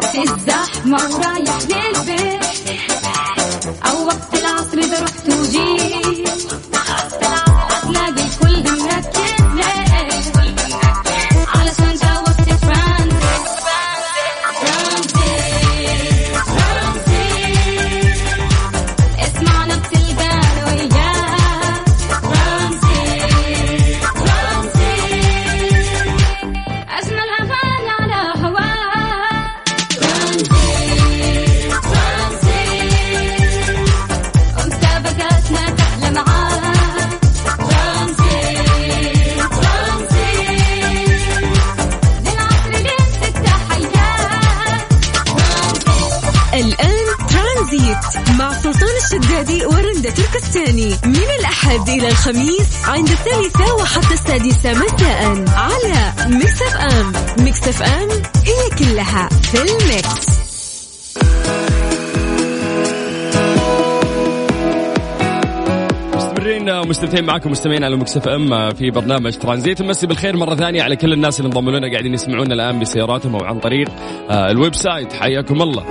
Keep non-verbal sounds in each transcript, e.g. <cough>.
في الزحمة ورايح للبيت سلطان الشدادي ورندا تركستاني. من الأحد إلى الخميس عند الثالثة وحتى السادسة مساء على Mix FM Mix FM هي كلها في ال mix. مستمرين مستمتعين معكم مستمعين على Mix FM في برنامج ترانزيت. نمسي بالخير مرة ثانية على كل الناس اللي انضموا لنا قاعدين يسمعونا الآن بسياراتهم أو عن طريق آه، ال website. حياكم الله.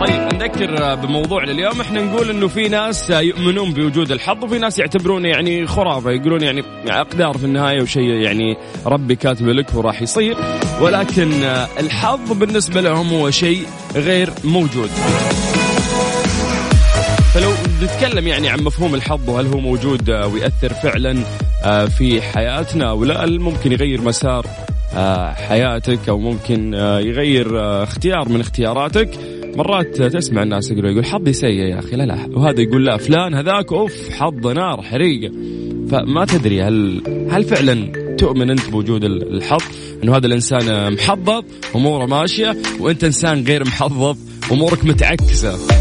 طيب نذكر بموضوعنا اليوم إحنا نقول إنه في ناس يؤمنون بوجود الحظ وفي ناس يعتبرونه يعني خرافة يقولون يعني اقدار في النهاية وشيء يعني ربي كاتبه لك وراح يصير. ولكن الحظ بالنسبة لهم هو شيء غير موجود. فلو نتكلم يعني عن مفهوم الحظ وهل هو موجود ويأثر فعلا في حياتنا أو لا هل ممكن يغير مسار حياتك أو ممكن يغير اختيار من اختياراتك؟ مرات تسمع الناس يقولوا يقول حظي سيء يا أخي لا لا. وهذا يقول لا فلان هذاك أوف حظ نار حريقة فما تدري هل هل فعلا تؤمن أنت بوجود ال- الحظ؟ إنه هذا الإنسان محظظ أموره ماشية وأنت إنسان غير محظظ أمورك متعكسة.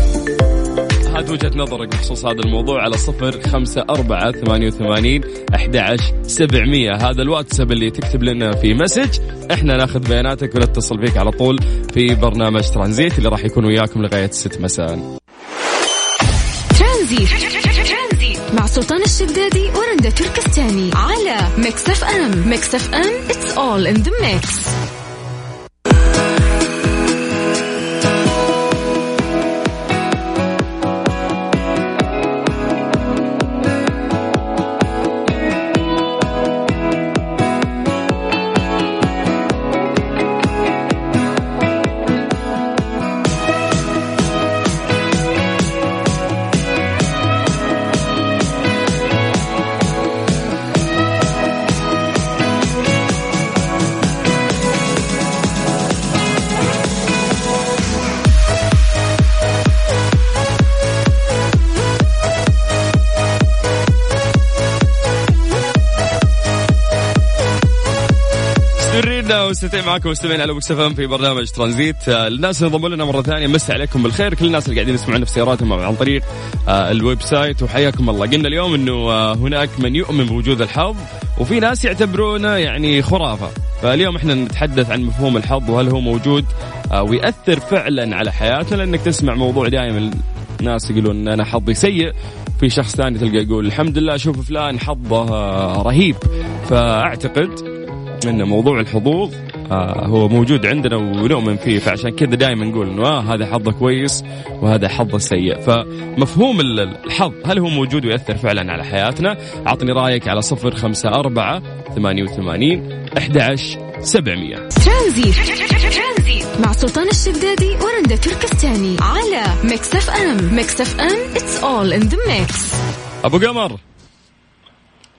هات وجهة نظرك بخصوص هذا الموضوع على صفر خمسة أربعة ثمانية وثمانين أحد سبعمية. هذا الواتساب اللي تكتب لنا في message. إحنا ناخذ بياناتك ونتصل فيك على طول في برنامج ترانزيت اللي راح يكون وياكم لغاية ست مساء. ترانزيت. مع سلطان الشدادي ورندا تركستاني على Mix FM. Mix FM it's all in the mix. مستمرين ومستمتعين معكم مستمعين على Mix في برنامج ترانزيت. آه، الناس اللي انضموا لنا مرة ثانية. مسي عليكم بالخير. كل الناس اللي قاعدين يسمعونا في سياراتهم عن طريق آه، ال website. وحياكم الله. قلنا اليوم إنه آه، هناك من يؤمن بوجود الحظ وفي ناس يعتبرونه يعني خرافة. فاليوم إحنا نتحدث عن مفهوم الحظ وهل هو موجود ويأثر فعلا على حياتنا. لأنك تسمع موضوع دائما ناس يقولون ان أنا حظي سيء. في شخص ثاني تلقى يقول الحمد لله شوف فلان حظه رهيب. فأعتقد ان موضوع الحظوظ آه هو موجود عندنا ونؤمن فيه فعشان كذا دائما نقول إنه آه هذا حظه كويس وهذا حظه سيء. فمفهوم ال- الحظ هل هو موجود ويأثر فعلا على حياتنا؟ عطني رأيك على صفر خمسة أربعة ثمانية وثمانين أحد عشر سبعمية. مع سلطان الشدادي ورندا تركستاني على Mix FM. Mix FM it's all in the mix. أبو قمر.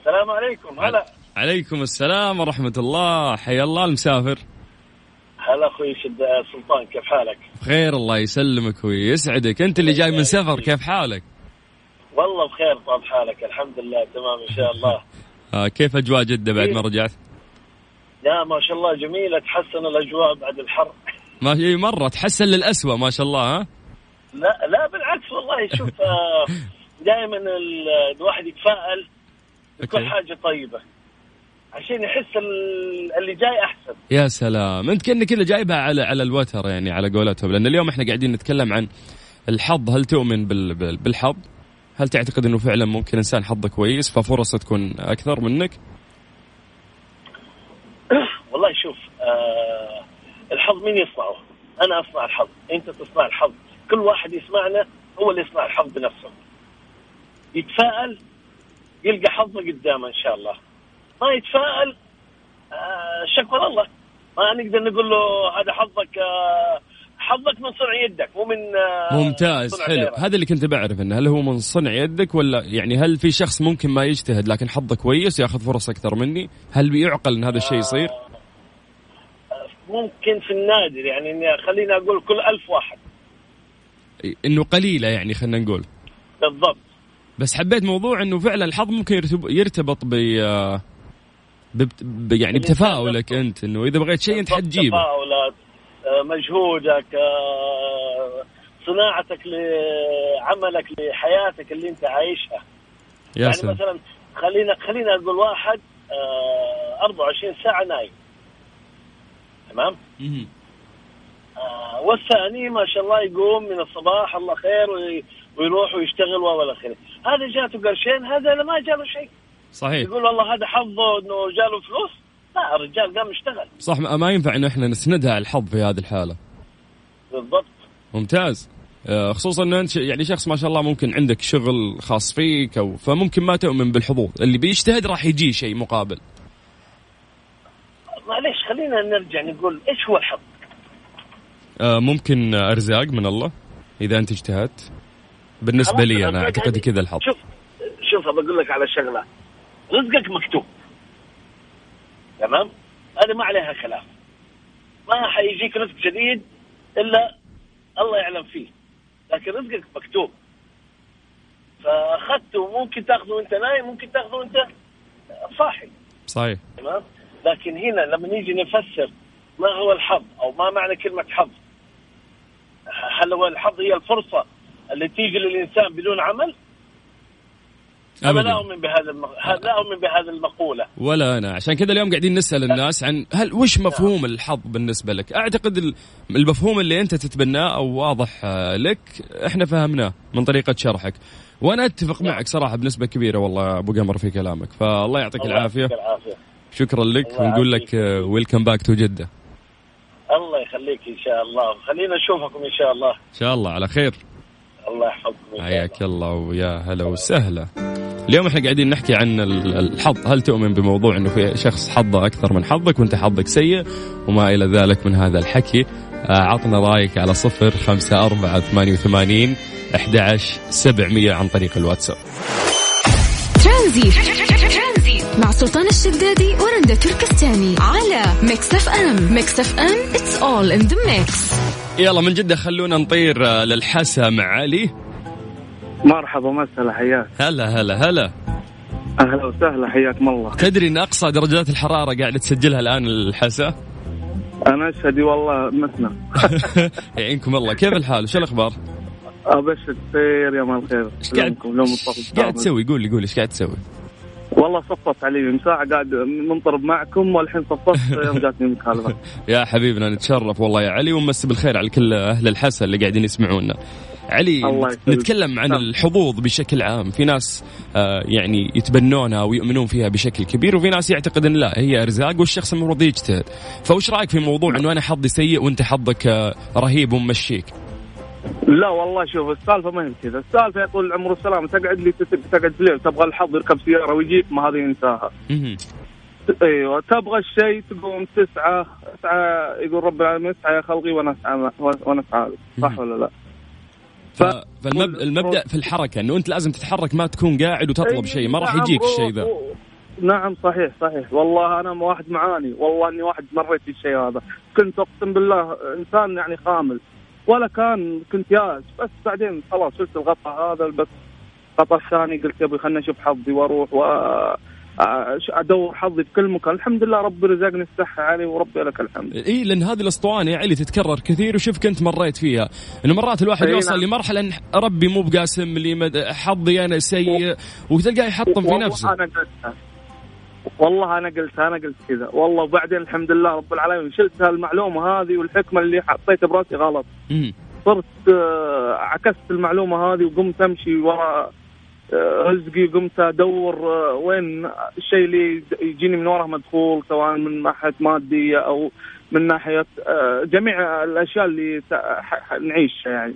السلام عليكم. هلا. عليكم السلام ورحمة الله. حيا الله المسافر. هلا أخوي سلطان كيف حالك؟ بخير الله يسلمك ويسعدك. أنت اللي جاي من سفر كيف حالك؟ والله بخير طال حالك. الحمد لله تمام إن شاء الله. <laughs> آه كيف أجواء جدة بعد ما رجعت؟ لا ما شاء الله جميلة. تحسن الأجواء بعد الحر. <laughs> ما هي مرة تحسن للأسوأ ما شاء الله ها؟ لا لا بالعكس والله. <laughs> شوف آه، دائما ال- الواحد يتفائل بكل أوكي. حاجة طيبة. عشان يحس ال- اللي جاي أحسن. يا سلام. أنت كأنك كذا جايبها على على الوتر يعني على قولتهم. لأن اليوم إحنا قاعدين نتكلم عن الحظ. هل تؤمن بال بال بالحظ؟ هل تعتقد إنه فعلا ممكن إنسان حظه كويس ففرصة تكون أكثر منك؟ <clears throat> والله شوف آه الحظ مين يصنعه؟ أنا أصنع الحظ. أنت تصنع الحظ. كل واحد يسمعنا هو اللي يصنع الحظ بنفسه. يتفائل يلقى حظه قدامه إن شاء الله. ما يتفائل آه شكر الله ما نقدر نقول له هذا حظك آه حظك من صنع يدك مو من آه ممتاز حلو. غيرك. هذا اللي كنت بعرف إنه هل هو من صنع يدك ولا يعني هل في شخص ممكن ما يجتهد لكن حظه كويس ياخذ فرص أكثر مني؟ هل بيعقل إن هذا الشيء يصير؟ ممكن في النادر يعني إني خليني أقول كل ألف واحد. إنه قليلة يعني خلينا نقول. بالضبط. بس حبيت موضوع إنه فعلا الحظ ممكن يرتب- يرتبط ب ببت- ب يعني بتفاؤلك أنت إنه إذا بغيت شيء أنت حتجيبه. تفاؤلك آه، مجهودك آه، صناعتك لعملك لحياتك اللي أنت عايشها. يا يعني سلام. مثلا خلينا خلينا أقول واحد آه 24 ساعة نايم. تمام. آه والثاني ما شاء الله يقوم من الصباح الله خير وي- ويروح ويشتغل والى اخره هذا جاته قرشين هذا ما جاله شيء. صحيح. يقول والله هذا حظه إنه جاله فلوس؟ لا الرجال قام يشتغل صح ما ينفع انه إحنا نسندها على الحظ في هذه الحالة. بالضبط. ممتاز. آه، خصوصا إنه أنت يعني شخص ما شاء الله ممكن عندك شغل خاص فيك أو فممكن ما تؤمن بالحظوظ. اللي بيجتهد راح يجي شيء مقابل. معليش خلينا نرجع نقول إيش هو الحظ؟ آه، ممكن أرزاق من الله إذا أنت اجتهدت. بالنسبة لي أنا أعتقد كذا الحظ. شوف شوف بقول لك على شغلة. رزقك مكتوب. تمام؟ هذا ما عليها خلاف ما حيجيك رزق جديد إلا الله يعلم فيه. لكن رزقك مكتوب. فأخذته ممكن تأخذه وأنت نايم ممكن تأخذه وأنت صاحي. صحيح. تمام؟ لكن هنا لما نيجي نفسر ما هو الحظ أو ما معنى كلمة حظ. هل هو الحظ هي الفرصة اللي تيجي للإنسان بدون عمل؟ أنا لا ابدا اؤمن بهذا المق... لا اؤمن بهذه المقوله ولا أنا عشان كذا اليوم قاعدين نسال الناس عن هل وش مفهوم الحظ بالنسبة لك اعتقد ال- المفهوم اللي انت تتبناه أو واضح آه، لك إحنا فهمناه من طريقه شرحك وأنا اتفق معك صراحة بنسبه كبيره والله ابو قمر في كلامك فالله يعطيك العافيه شكرا لك ونقول. لك welcome back to جده الله يخليك ان شاء الله خلينا نشوفكم ان شاء الله ان شاء الله على خير الله يحفظكم الله. حياك الله ويا هلا وسهلا. اليوم إحنا قاعدين نحكي عن ال- الحظ. هل تؤمن بموضوع إنه في شخص حظه أكثر من حظك وأنت حظك سيء؟ وما إلى ذلك من هذا الحكي. آه، عطنا رأيك على صفر خمسة أربعة ثمانية وثمانين أحد عشر سبعمية عن طريق الواتساب. ترانزيت. مع سلطان الشدادي ورندا تركستاني على Mix FM. Mix FM it's all in the mix يلا من جدة خلونا نطير آه، للحسا مع علي. مرحبا وسهلا حياك. هلا هلا هلا. أهلا وسهلا حياكم الله. تدري إن أقصى درجات الحرارة قاعدة تسجلها الآن الحسا؟ أنا أشهد والله مثنى. <laughs> يعينكم الله. كيف الحال؟ شو الأخبار؟ أبشر خير يا مال خير. إيش قاعد قاعد تسوي؟ قول لي قول إيش قاعد تسوي؟ والله صفصت علي من ساعه قاعد منطرب معكم والحين صفصت <laughs> يوم جاتني مكالمه يا حبيبنا نتشرف والله يا علي ونمسي بالخير على كل أهل الحسا اللي قاعدين يسمعونا. علي. نتكلم عن نعم. الحظوظ بشكل عام، في ناس آه يعني يتبنونها ويؤمنون فيها بشكل كبير وفي ناس يعتقد إن لا هي أرزاق والشخص المفروض يجتهد. فوش رأيك في موضوع إنه أنا حظي سيء وأنت حظك آه رهيب وممشيك؟ لا والله شوف السالفة ما هي كذا السالفة يا طول العمر والسلامه تقعد لي تقعد في الليل تبغى الحظ يركب سيارة ويجيك ما هذه ينساها. أيوه تبغى الشيء تقوم تسعى تسعى يقول رب العالمين اسعى يا خلقي وأنا اسعى وأنا اسعى. صح ولا لا؟ ف... فالمبدا المبدأ في الحركة إنه أنت لازم تتحرك ما تكون قاعد وتطلب شيء، ما راح نعم، يجيك الشيء ذا. نعم صحيح صحيح والله أنا واحد معاني والله إني واحد مريت في الشيء هذا كنت أقسم بالله إنسان يعني خامل ولا كان كنت ياس بس بعدين خلاص شلت الغطاء هذا بس الغطاء الثاني قلت يبي خلنا نشوف حظي وأروح و أدور حظي في كل مكان الحمد لله ربي رزقني الصحة علي وربي لك الحمد اي لأن هذه الأسطوانة يا علي تتكرر كثير وشوف كنت مريت فيها إنه مرات الواحد يوصل نعم. لمرحلة إن ربي مو بقاسم لي. حظي أنا سيء وتلقاه يحطم في نفسه أنا قلتها والله أنا قلتها أنا قلت كذا والله وبعدين الحمد لله رب العالمين شلت المعلومه هذه والحكمة اللي حطيتها براسي غلط. صرت آه، عكست المعلومة هذه وقمت أمشي ورا آه، رزقي وقمت أدور آه، وين الشيء اللي يجيني من وراه مدخول سواء من ناحيه ماديه أو من ناحية آه، جميع الأشياء اللي نعيشها يعني.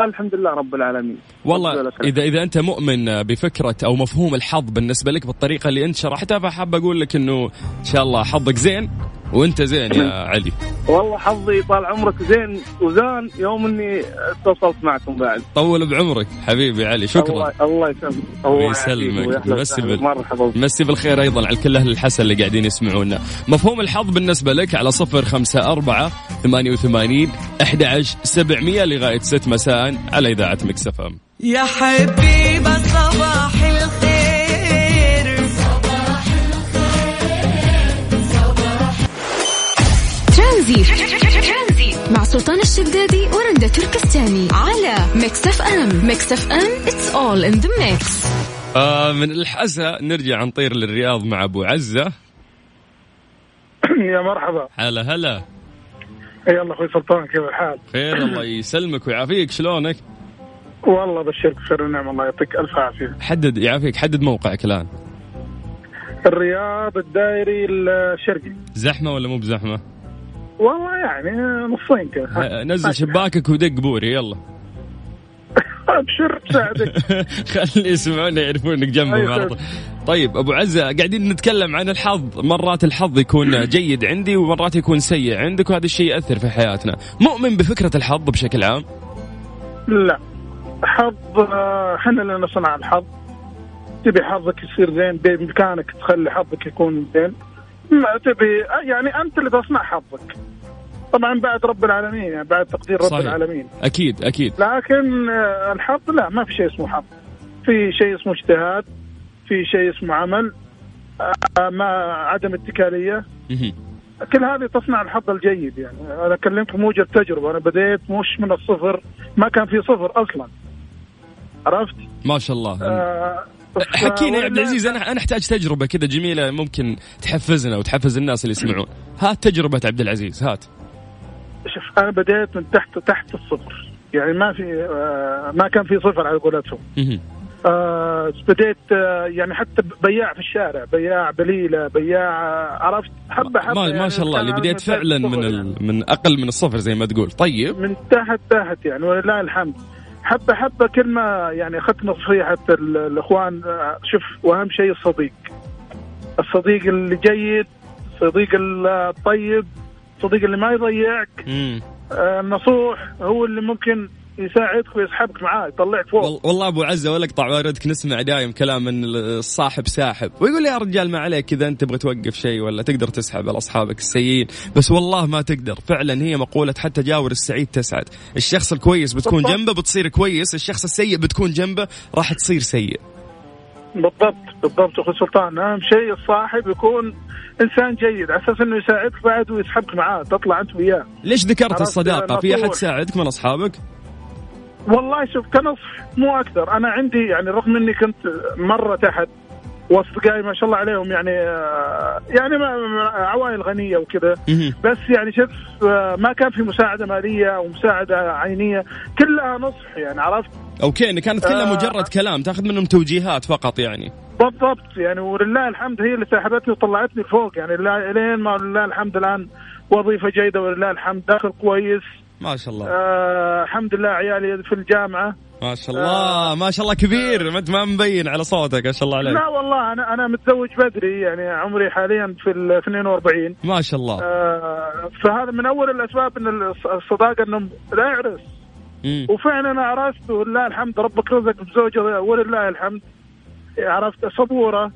الحمد لله رب العالمين. والله اذا إذا أنت مؤمن بفكرة أو مفهوم الحظ بالنسبة لك بالطريقة اللي أنت شرحتها فحاب أقول لك إنه إن شاء الله حظك زين. وانت زين يا علي. والله حظي طال عمرك زين وزان يوم اني اتصلت معكم بعد. طول بعمرك حبيبي علي شكرا الله الله يسلمك. الله ويحلى مسي. بال-. مسي بالخير أيضا على كل أهل الحسن اللي قاعدين يسمعونا. مفهوم الحظ بالنسبة لك على صفر خمسة أربعة ثمانية وثمانين أحد عشر سبعمية لغاية ست مساء على إذاعة Mix FM يا حبيبة صباح ترانزيت. مع سلطان الشدادي ورندا تركستاني على Mix FM Mix FM it's all in the mix من الحسا نرجع نطير للرياض مع أبو عزة. يا مرحبا. هلا هلا. يلا أخوي سلطان كيف الحال؟ خير الله يسلمك ويعافيك. شلونك؟ والله بشرك بخير النعم الله يعطيك ألف عافية. حدد يعافيك حدد موقعك الآن. الرياض الدائري الشرقي. زحمة ولا مو بزحمة؟ والله يعني نصين كذا. آه، نزل شباكك ودق بوري يلا. <laughs> ابشر ساعدك <laughs> خلي يسمعونا يعرفون انك جنبهم أيوة. على طول. طيب أبو عزة قاعدين نتكلم عن الحظ. مرات الحظ يكون جيد عندي ومرات يكون سيء عندك وهذا الشيء يأثر في حياتنا. مؤمن بفكرة الحظ بشكل عام؟ لا. حظ آه، إحنا اللي نصنع الحظ. تبي حظك يصير زين بامكانك تخلي حظك يكون زين. ما تبي يعني أنت اللي تصنع حظك. طبعا بعد رب العالمين يعني بعد تقدير رب صحيح. العالمين. أكيد أكيد. لكن آه، الحظ لا ما في شيء اسمه حظ. في شيء اسمه اجتهاد في شيء اسمه عمل آه، ما عدم اتكالية. كل هذه تصنع الحظ الجيد يعني. أنا أكلمك موجب تجربة. أنا بديت مش من الصفر ما كان في صفر أصلا. عرفت؟ ما شاء الله. آه حكينا يا عبد العزيز أنا أنا أحتاج تجربة كذا جميلة ممكن تحفزنا وتحفز الناس اللي يسمعون. هات تجربة عبد العزيز هات. شوف أنا بديت من تحت تحت الصفر. يعني ما في آه ما كان في صفر على قولتهم. آه بديت آه يعني حتى بياع في الشارع بياع بليله بياع آه عرفت؟ حبه حبه ما, يعني ما شاء الله كان اللي بديت فعلا من يعني. من أقل من الصفر زي ما تقول. طيب. من تحت تحت يعني ولله الحمد. حبه حبة كلمه يعني أخذت نصيحة ال- الإخوان آه، شوف وأهم شيء الصديق. الصديق اللي جيد الصديق الطيب الصديق اللي ما يضيعك. آه، النصوح هو اللي ممكن يساعدك ويسحبك معاه يطلعك فوق. وال- والله أبو عزة ولا اقطع واردك نسمع دايم كلام إن الصاحب ساحب. ويقول يا رجال ما عليك إذا أنت تبغى توقف شيء ولا تقدر تسحب على اصحابك السيئين. بس والله ما تقدر. فعلا هي مقولة حتى جاور السعيد تسعد. الشخص الكويس بتكون. جنبه بتصير كويس الشخص السيء بتكون جنبه راح تصير سيء. بالضبط بالضبط. أخوي سلطان أهم شيء الصاحب يكون إنسان جيد على أساس إنه يساعدك بعد ويسحبك معاه تطلع أنت وياه. ليش ذكرت الصداقة؟ في أحد. ساعدك من أصحابك؟ والله شوف كنصح مو أكثر. أنا عندي يعني رغم إني كنت مرة تحت وأصدقائي ما شاء الله عليهم يعني آه، يعني عوائل غنية وكذا. بس يعني شوف آه، ما كان في مساعدة مالية أو مساعدة عينية كلها نصح يعني عرفت؟ أوكي إن كانت كلها آه. مجرد كلام تاخذ منهم توجيهات فقط يعني. بالضبط يعني ولله الحمد هي اللي سحبتني وطلعتني فوق يعني لين ما لله الحمد الآن وظيفة جيدة ولله الحمد دخل كويس. ما شاء الله. آه الحمد لله عيالي في الجامعة. ما شاء الله ما شاء الله كبير ما أنت ما مبين على صوتك ما شاء الله عليك. لا والله أنا أنا متزوج بدري يعني عمري حاليا في ال 42 ما شاء الله. آه فهذا من أول الأسباب إن الص- الصداقة انه لا يعرس. مم. وفعلا عرست ولله الحمد ربك رزق بزوجه ولله الحمد عرفت صبورة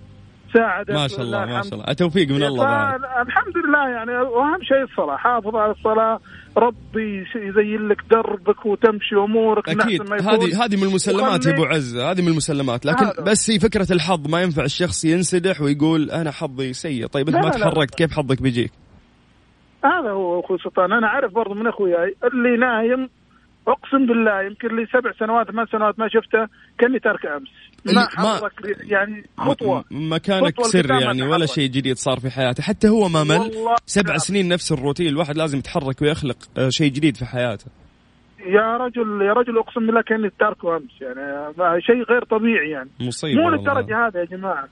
ساعدت ما شاء الله ما. شاء الله التوفيق من الله بعد الحمد لله يعني واهم شيء الصلاة حافظ على الصلاة ربي يزين لك دربك وتمشي أمورك أكيد. هذه هذه من المسلمات يا أبو عزه هذه من المسلمات لكن هذا. بس هي فكرة الحظ ما ينفع الشخص ينسدح ويقول أنا حظي سيء طيب أنت ما. تحركت كيف حظك بيجيك هذا هو أخوي سلطان أنا عارف برضو من اخوياي اللي نايم أقسم بالله يمكن لي سبع سنوات ثمان سنوات ما شفته كأني تارك أمس. ما ما- يعني خطوة. مكانك خطوة سر يعني ولا. شيء جديد صار في حياته. حتى هو ما مل سبع لا. سنين نفس الروتين الواحد لازم يتحرك ويخلق آه، شيء جديد في حياته. يا رجل يا رجل أقسم بالله كأني تاركه أمس يعني شيء غير طبيعي يعني. مصيبة مو. للدرجة هذا يا جماعة.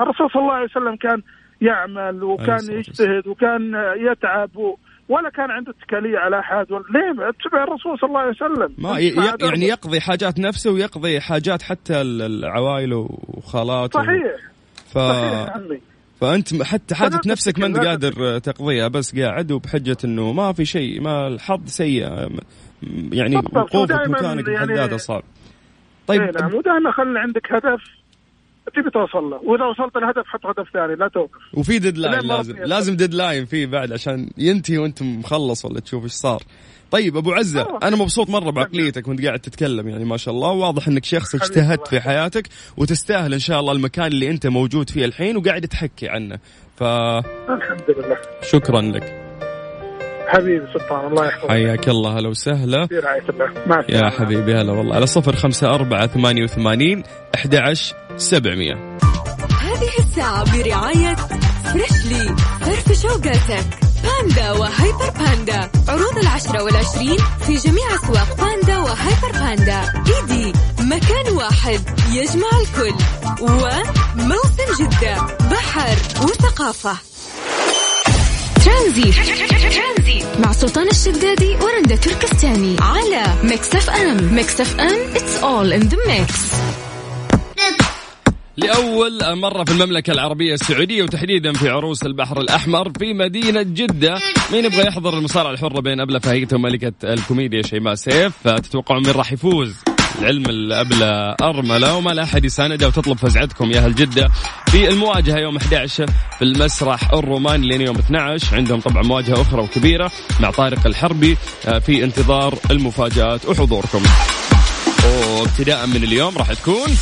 الرسول صلى الله عليه وسلم كان يعمل وكان يجتهد وكان يتعب و... ولا كان عنده اتكالية على احد ولا ليه؟ اتبع الرسول صلى الله عليه وسلم. ما. يعني يقضي حاجات نفسه ويقضي حاجات حتى ال- العوائل وخالاته صحيح. ف... صحيح عمي. فأنت حتى حاجة نفسك ما أنت قادر تقضيها بس قاعد وبحجة إنه ما في شيء ما الحظ سيء. يعني وقوفك مكانك يعني- ذاته صعب. طيب. طيب نعم. ودائما خلي عندك هدف. تبي توصل له وإذا وصلت الهدف حط هدف ثاني لا توقف وفي deadline لازم لازم deadline فيه بعد عشان ينتهي وأنت مخلص ولا تشوف إيش صار. طيب أبو عزة آه. أنا مبسوط مرة بعقليتك وأنت قاعد تتكلم يعني ما شاء الله. واضح إنك شخص اجتهدت في حياتك وتستاهل إن شاء الله المكان اللي أنت موجود فيه الحين وقاعد تحكي عنه. فشكرا الحمد لله. لك. حبيبي سلطان الله يحفظك. حياك الله هلا وسهلا. في رعايه الله مع يا. حبيبي هلا والله. على صفر خمسة أربعة ثمانية وثمانين أحد عشر سبعمية. هذه الساعة برعاية فريشلي فرف شوقاتك. باندا وهيبر باندا. عروض العشرة والعشرين في جميع أسواق باندا وهيبر باندا. إيدي مكان واحد يجمع الكل. وموسم جدة بحر وثقافة. ترانزيت مع سلطان الشدادي ورندا تركستاني على Mix FM Mix FM it's all in the mix. لأول مرة في المملكة العربية السعودية وتحديدا في عروس البحر الأحمر في مدينة جدة. مين يبغى يحضر المصارعة الحرة بين أبلة فهيتة وملكة الكوميديا شيماء سيف؟ تتوقعون مين راح يفوز؟ العلم الأبلة أرملة وما لا أحد يساندها وتطلب فزعتكم يا أهل جدة. في المواجهة يوم 11 في المسرح الروماني لين يوم 12 عندهم طبعا مواجهة أخرى وكبيرة مع طارق الحربي آه، في انتظار المفاجآت وحضوركم. وابتداء من اليوم راح تكون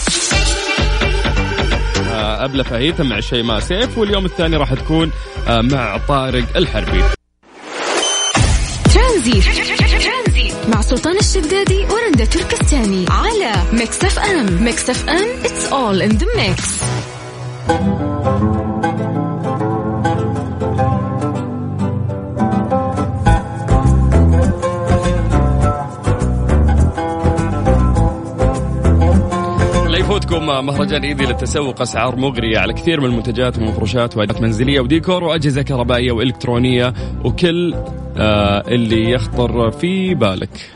آه، أبلة فهيثة مع شيماء سيف واليوم الثاني راح تكون آه، مع طارق الحربي. ترانزيت. سلطان الشدادي ورندا تركستاني على Mix FM Mix FM all in the mix لا يفوتكم مهرجان إيدي للتسوق أسعار مغرية على كثير من المنتجات ومفروشات وأدوات منزلية وديكور وأجهزة كهربائية وإلكترونية وكل آه اللي يخطر في بالك.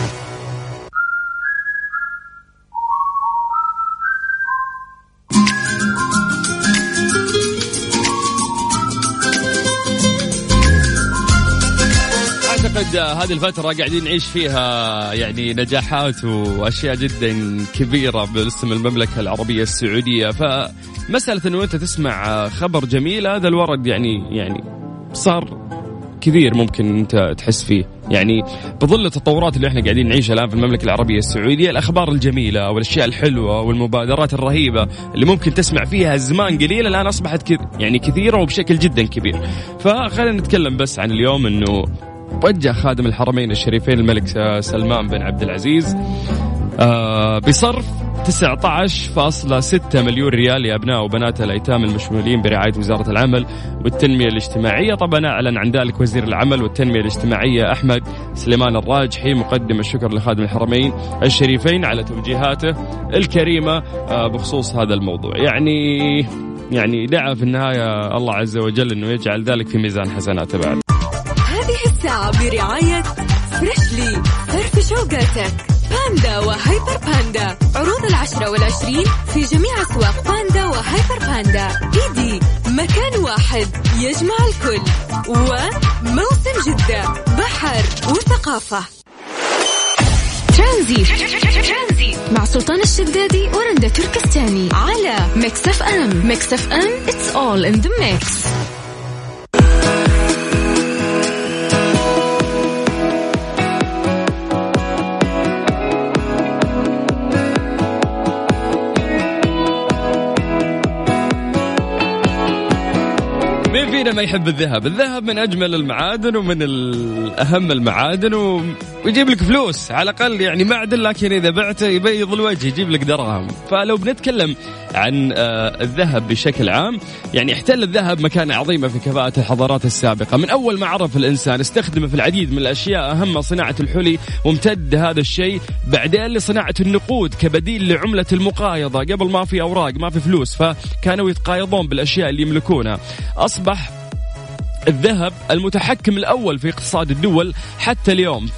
آه، هذه الفترة قاعدين نعيش فيها يعني نجاحات وأشياء جدا كبيرة باسم المملكة العربية السعودية. فمسألة إنه أنت تسمع خبر جميل هذا الورد يعني يعني صار كثير ممكن أنت تحس فيه. يعني بظل التطورات اللي إحنا قاعدين نعيشها الآن في المملكة العربية السعودية الأخبار الجميلة والأشياء الحلوة والمبادرات الرهيبة اللي ممكن تسمع فيها زمان قليل الآن أصبحت كث يعني كثيرة وبشكل جدا كبير. فخلينا نتكلم بس عن اليوم إنه وجه خادم الحرمين الشريفين الملك سلمان بن عبد العزيز آه بصرف 19.6 مليون ريال لابناء وبنات الأيتام المشمولين برعاية وزارة العمل والتنمية الاجتماعية، طبعا أعلن عن ذلك وزير العمل والتنمية الاجتماعية أحمد سليمان الراجحي مقدم الشكر لخادم الحرمين الشريفين على توجيهاته الكريمة آه بخصوص هذا الموضوع، يعني يعني دعا في النهاية الله عز وجل إنه يجعل ذلك في ميزان حسناته بعد. برعاية Freshly فرفش أوقاتك باندا وهيبر باندا. عروض العشرة والعشرين في جميع أسواق باندا وهيبر باندا. إيدي. مكان واحد. يجمع الكل. وموسم جدة. بحر وثقافة. ترانزيت. مع سلطان الشدادي ورندا تركستاني. على Mix FM. Mix FM. It's all in the mix. فينا ما يحب الذهب؟ الذهب من أجمل المعادن ومن أهم المعادن ويجيب لك فلوس على الأقل يعني معدن لكن إذا بعته يبيض الوجه يجيب لك درهم. فلو بنتكلم عن آه، الذهب بشكل عام يعني احتل الذهب مكانة عظيمة في كفاءة الحضارات السابقة. من أول ما عرف الإنسان استخدمه في العديد من الأشياء أهم صناعة الحلي وامتد هذا الشيء. بعدين لصناعة النقود كبديل لعملة المقايضة. قبل ما في أوراق ما في فلوس فكانوا يتقايضون بالأشياء اللي يملكونها. أصبح الذهب المتحكم الأول في اقتصاد الدول حتى اليوم.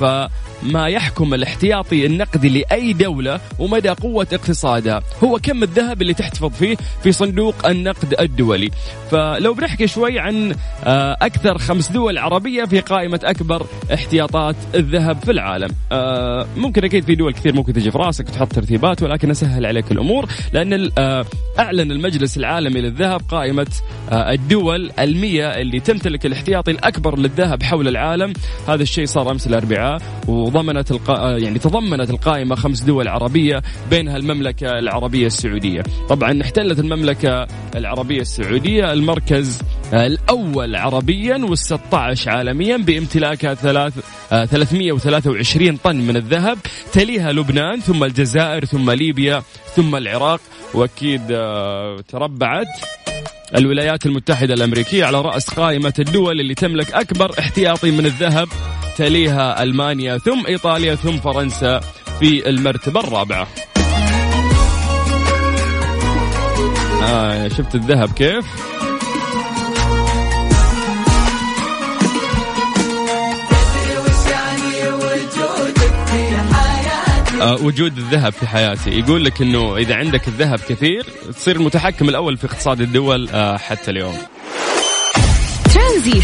فما يحكم الاحتياطي النقدي لأي دولة ومدى قوة اقتصادها. هو كم الذهب اللي تحتفظ فيه في صندوق النقد الدولي. فلو بنحكي شوي عن آه، أكثر خمس دول عربية في قائمة أكبر احتياطات الذهب في العالم. آه، ممكن أكيد في دول كثير ممكن تجي في راسك وتحط ترتيبات ولكن أسهل عليك الأمور لأن آه، أعلن المجلس العالمي للذهب قائمة الدول المية اللي تمتلك الاحتياطي الأكبر للذهب حول العالم. هذا الشيء صار أمس الأربعاء وضمنت القا... آه، يعني تضمنت القائمة خمس دول عربية بينها المملكة العربية السعودية. طبعا احتلت المملكة العربية السعودية المركز آه، الأول عربيا وال16 عالميا بامتلاكها ثلاث آه، 323 طن من الذهب تليها لبنان ثم الجزائر ثم ليبيا ثم العراق. وأكيد آه، تربعت الولايات المتحدة الأمريكية على رأس قائمة الدول اللي تملك أكبر احتياطي من الذهب. تليها ألمانيا ثم إيطاليا ثم فرنسا في المرتبة الرابعة. آه شفت الذهب كيف؟ آه، وجود الذهب في حياتي. يقول لك إنه إذا عندك الذهب كثير تصير المتحكم الأول في اقتصاد الدول آه، حتى اليوم. ترانزيت.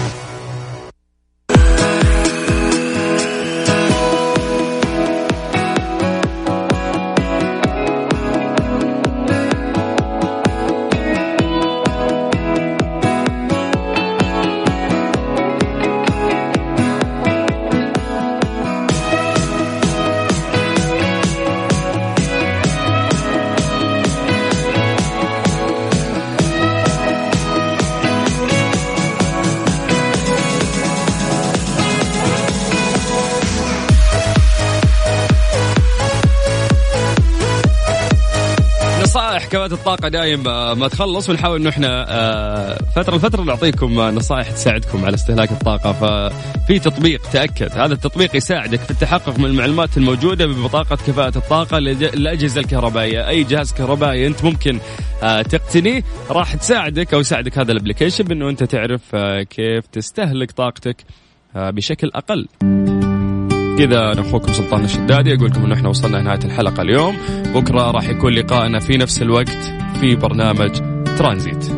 نصائح كبات الطاقة دايم آه، ما تخلص ونحاول إنه إحنا آه، فترة لفترة نعطيكم آه، نصائح تساعدكم على استهلاك الطاقة. ففي تطبيق تأكد هذا التطبيق يساعدك في التحقق من المعلومات الموجودة ببطاقة كفاءة الطاقة لج- للأجهزة الكهربائية. أي جهاز كهربائي أنت ممكن تقتنيه راح تساعدك أو يساعدك هذا الابلكيشن بأنه أنت تعرف كيف تستهلك طاقتك بشكل أقل. كذا أنا أخوكم سلطان الشدادي أقول لكم إنه إحنا وصلنا لنهاية الحلقة اليوم. بكرة راح يكون لقائنا في نفس الوقت في برنامج ترانزيت.